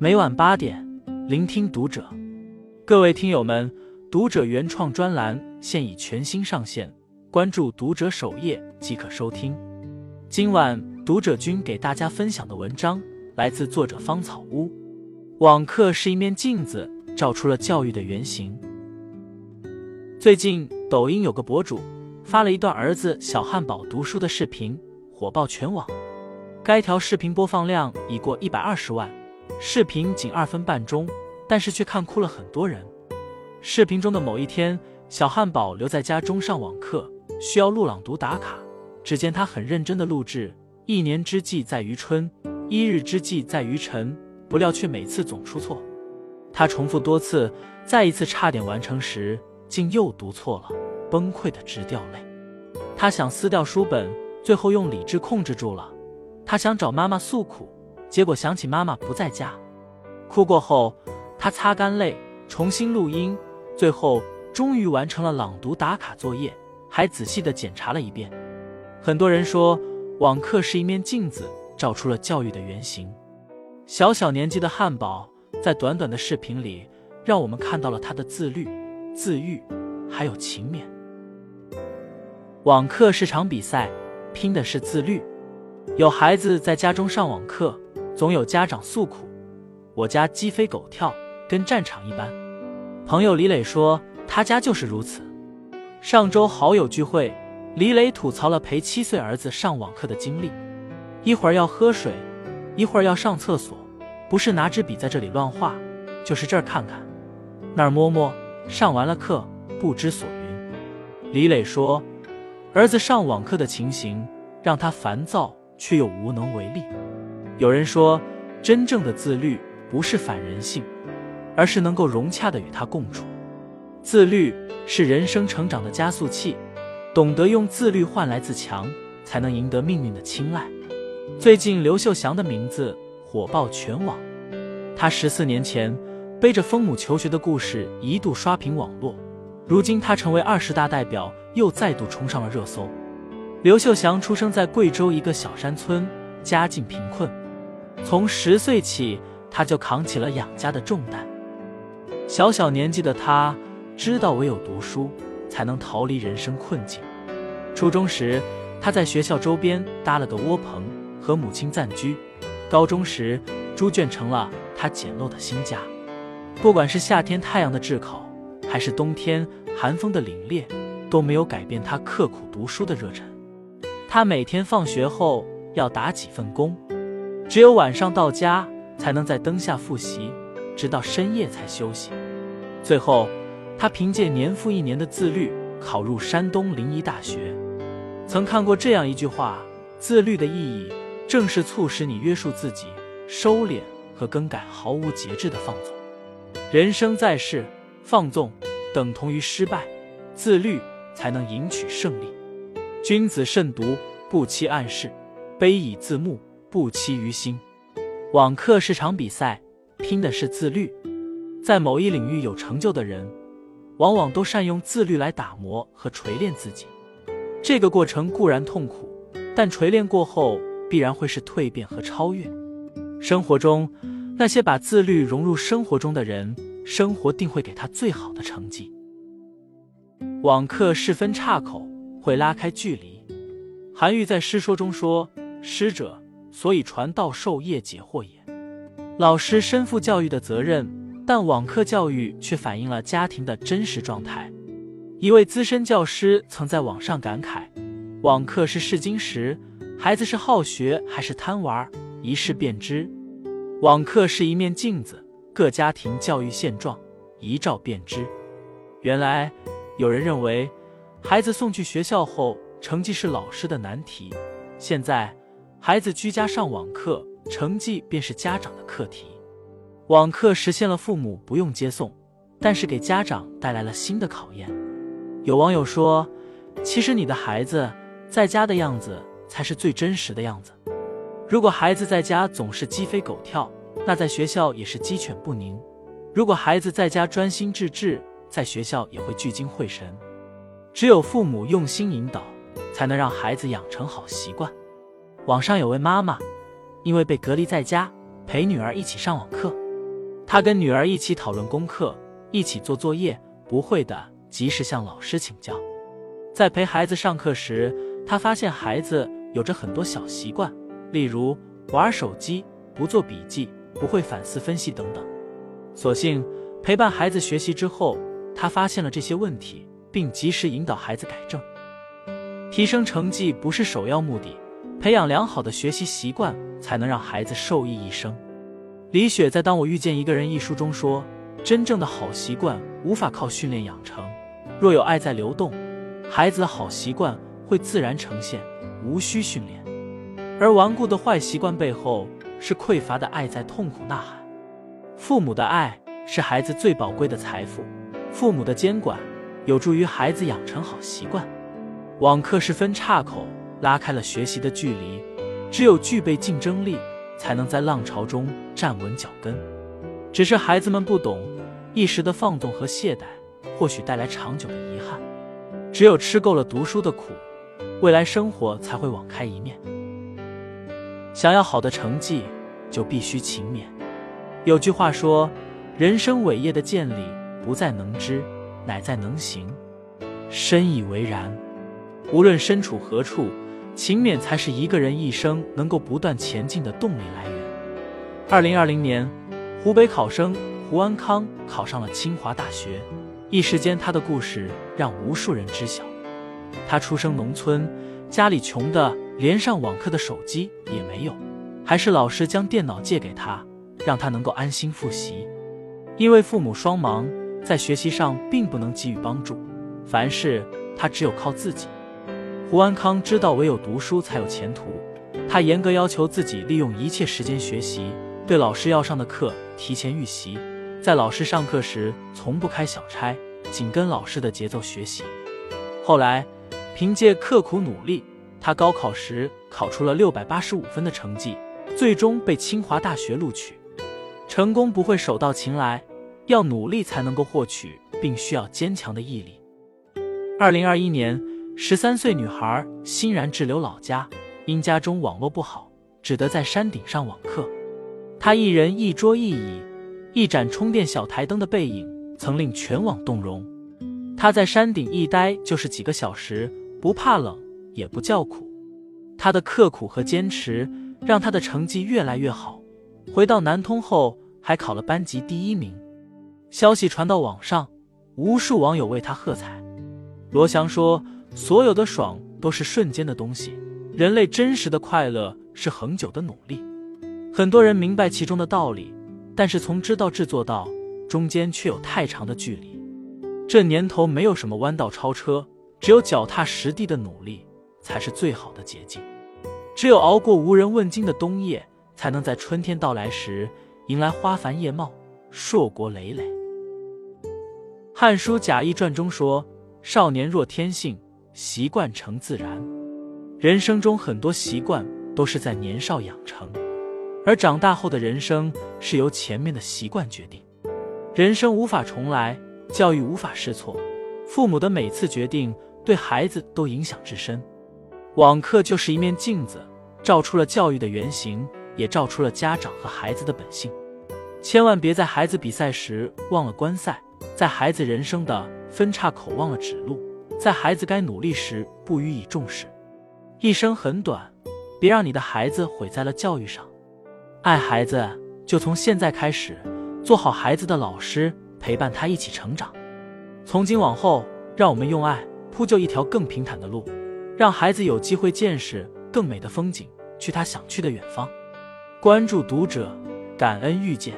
每晚八点，聆听读者。各位听友们，读者原创专栏现已全新上线，关注读者首页即可收听。今晚读者君给大家分享的文章来自作者芳草屋。网课是一面镜子，照出了教育的原型。最近，抖音有个博主发了一段儿子小汉堡读书的视频，火爆全网。该条视频播放量已过一百二十万。视频仅二分半钟，但是却看哭了很多人。视频中的某一天，小汉堡留在家中上网课，需要录朗读打卡。只见他很认真的录制：“一年之计在于春，一日之计在于晨。”不料却每次总出错。他重复多次，再一次差点完成时，竟又读错了，崩溃的直掉泪。他想撕掉书本，最后用理智控制住了。他想找妈妈诉苦。结果想起妈妈不在家，哭过后，他擦干泪，重新录音，最后终于完成了朗读打卡作业，还仔细的检查了一遍。很多人说，网课是一面镜子，照出了教育的原型。小小年纪的汉堡，在短短的视频里，让我们看到了他的自律、自愈，还有勤勉。网课是场比赛，拼的是自律。有孩子在家中上网课。总有家长诉苦，我家鸡飞狗跳，跟战场一般。朋友李磊说，他家就是如此。上周好友聚会，李磊吐槽了陪七岁儿子上网课的经历：一会儿要喝水，一会儿要上厕所，不是拿支笔在这里乱画，就是这儿看看，那儿摸摸。上完了课不知所云。李磊说，儿子上网课的情形让他烦躁，却又无能为力。有人说，真正的自律不是反人性，而是能够融洽的与他共处。自律是人生成长的加速器，懂得用自律换来自强，才能赢得命运的青睐。最近，刘秀祥的名字火爆全网。他十四年前背着疯母求学的故事一度刷屏网络，如今他成为二十大代表，又再度冲上了热搜。刘秀祥出生在贵州一个小山村，家境贫困。从十岁起，他就扛起了养家的重担。小小年纪的他，知道唯有读书才能逃离人生困境。初中时，他在学校周边搭了个窝棚，和母亲暂居。高中时，猪圈成了他简陋的新家。不管是夏天太阳的炙烤，还是冬天寒风的凛冽，都没有改变他刻苦读书的热忱。他每天放学后要打几份工。只有晚上到家，才能在灯下复习，直到深夜才休息。最后，他凭借年复一年的自律，考入山东临沂大学。曾看过这样一句话：自律的意义，正是促使你约束自己、收敛和更改毫无节制的放纵。人生在世，放纵等同于失败，自律才能赢取胜利。君子慎独，不欺暗室；卑以自牧。不欺于心，网课是场比赛，拼的是自律。在某一领域有成就的人，往往都善用自律来打磨和锤炼自己。这个过程固然痛苦，但锤炼过后必然会是蜕变和超越。生活中，那些把自律融入生活中的人，生活定会给他最好的成绩。网课是分岔口，会拉开距离。韩愈在《诗说》中说：“师者。”所以传道授业解惑也，老师身负教育的责任，但网课教育却反映了家庭的真实状态。一位资深教师曾在网上感慨：“网课是试金石，孩子是好学还是贪玩，一试便知。网课是一面镜子，各家庭教育现状一照便知。原来有人认为，孩子送去学校后，成绩是老师的难题，现在。”孩子居家上网课，成绩便是家长的课题。网课实现了父母不用接送，但是给家长带来了新的考验。有网友说：“其实你的孩子在家的样子才是最真实的样子。如果孩子在家总是鸡飞狗跳，那在学校也是鸡犬不宁。如果孩子在家专心致志，在学校也会聚精会神。只有父母用心引导，才能让孩子养成好习惯。”网上有位妈妈，因为被隔离在家，陪女儿一起上网课。她跟女儿一起讨论功课，一起做作业，不会的及时向老师请教。在陪孩子上课时，他发现孩子有着很多小习惯，例如玩手机、不做笔记、不会反思分析等等。所幸陪伴孩子学习之后，他发现了这些问题，并及时引导孩子改正。提升成绩不是首要目的，培养良好的学习习惯才能让孩子受益一生。李雪在《当我遇见一个人》一书中说：“真正的好习惯无法靠训练养成，若有爱在流动，孩子的好习惯会自然呈现，无需训练。而顽固的坏习惯背后，是匮乏的爱在痛苦呐喊。父母的爱是孩子最宝贵的财富，父母的监管有助于孩子养成好习惯。网课是分岔口，拉开了学习的距离，只有具备竞争力。”才能在浪潮中站稳脚跟。只是孩子们不懂，一时的放纵和懈怠，或许带来长久的遗憾。只有吃够了读书的苦，未来生活才会网开一面。想要好的成绩，就必须勤勉。有句话说：“人生伟业的建立，不在能知，乃在能行。”深以为然。无论身处何处。勤勉才是一个人一生能够不断前进的动力来源。二零二零年，湖北考生胡安康考上了清华大学，一时间他的故事让无数人知晓。他出生农村，家里穷的连上网课的手机也没有，还是老师将电脑借给他，让他能够安心复习。因为父母双忙，在学习上并不能给予帮助，凡事他只有靠自己。胡安康知道，唯有读书才有前途。他严格要求自己，利用一切时间学习，对老师要上的课提前预习，在老师上课时从不开小差，紧跟老师的节奏学习。后来，凭借刻苦努力，他高考时考出了六百八十五分的成绩，最终被清华大学录取。成功不会手到擒来，要努力才能够获取，并需要坚强的毅力。二零二一年。十三岁女孩欣然滞留老家，因家中网络不好，只得在山顶上网课。她一人一桌一椅，一盏充电小台灯的背影，曾令全网动容。她在山顶一待就是几个小时，不怕冷，也不叫苦。她的刻苦和坚持，让她的成绩越来越好。回到南通后，还考了班级第一名。消息传到网上，无数网友为她喝彩。罗翔说。所有的爽都是瞬间的东西，人类真实的快乐是恒久的努力。很多人明白其中的道理，但是从知道至做到，中间却有太长的距离。这年头没有什么弯道超车，只有脚踏实地的努力才是最好的捷径。只有熬过无人问津的冬夜，才能在春天到来时迎来花繁叶茂、硕果累累。《汉书贾谊传》中说：“少年若天性。”习惯成自然，人生中很多习惯都是在年少养成，而长大后的人生是由前面的习惯决定。人生无法重来，教育无法试错，父母的每次决定对孩子都影响至深。网课就是一面镜子，照出了教育的原型，也照出了家长和孩子的本性。千万别在孩子比赛时忘了观赛，在孩子人生的分岔口忘了指路。在孩子该努力时不予以重视，一生很短，别让你的孩子毁在了教育上。爱孩子，就从现在开始，做好孩子的老师，陪伴他一起成长。从今往后，让我们用爱铺就一条更平坦的路，让孩子有机会见识更美的风景，去他想去的远方。关注读者，感恩遇见。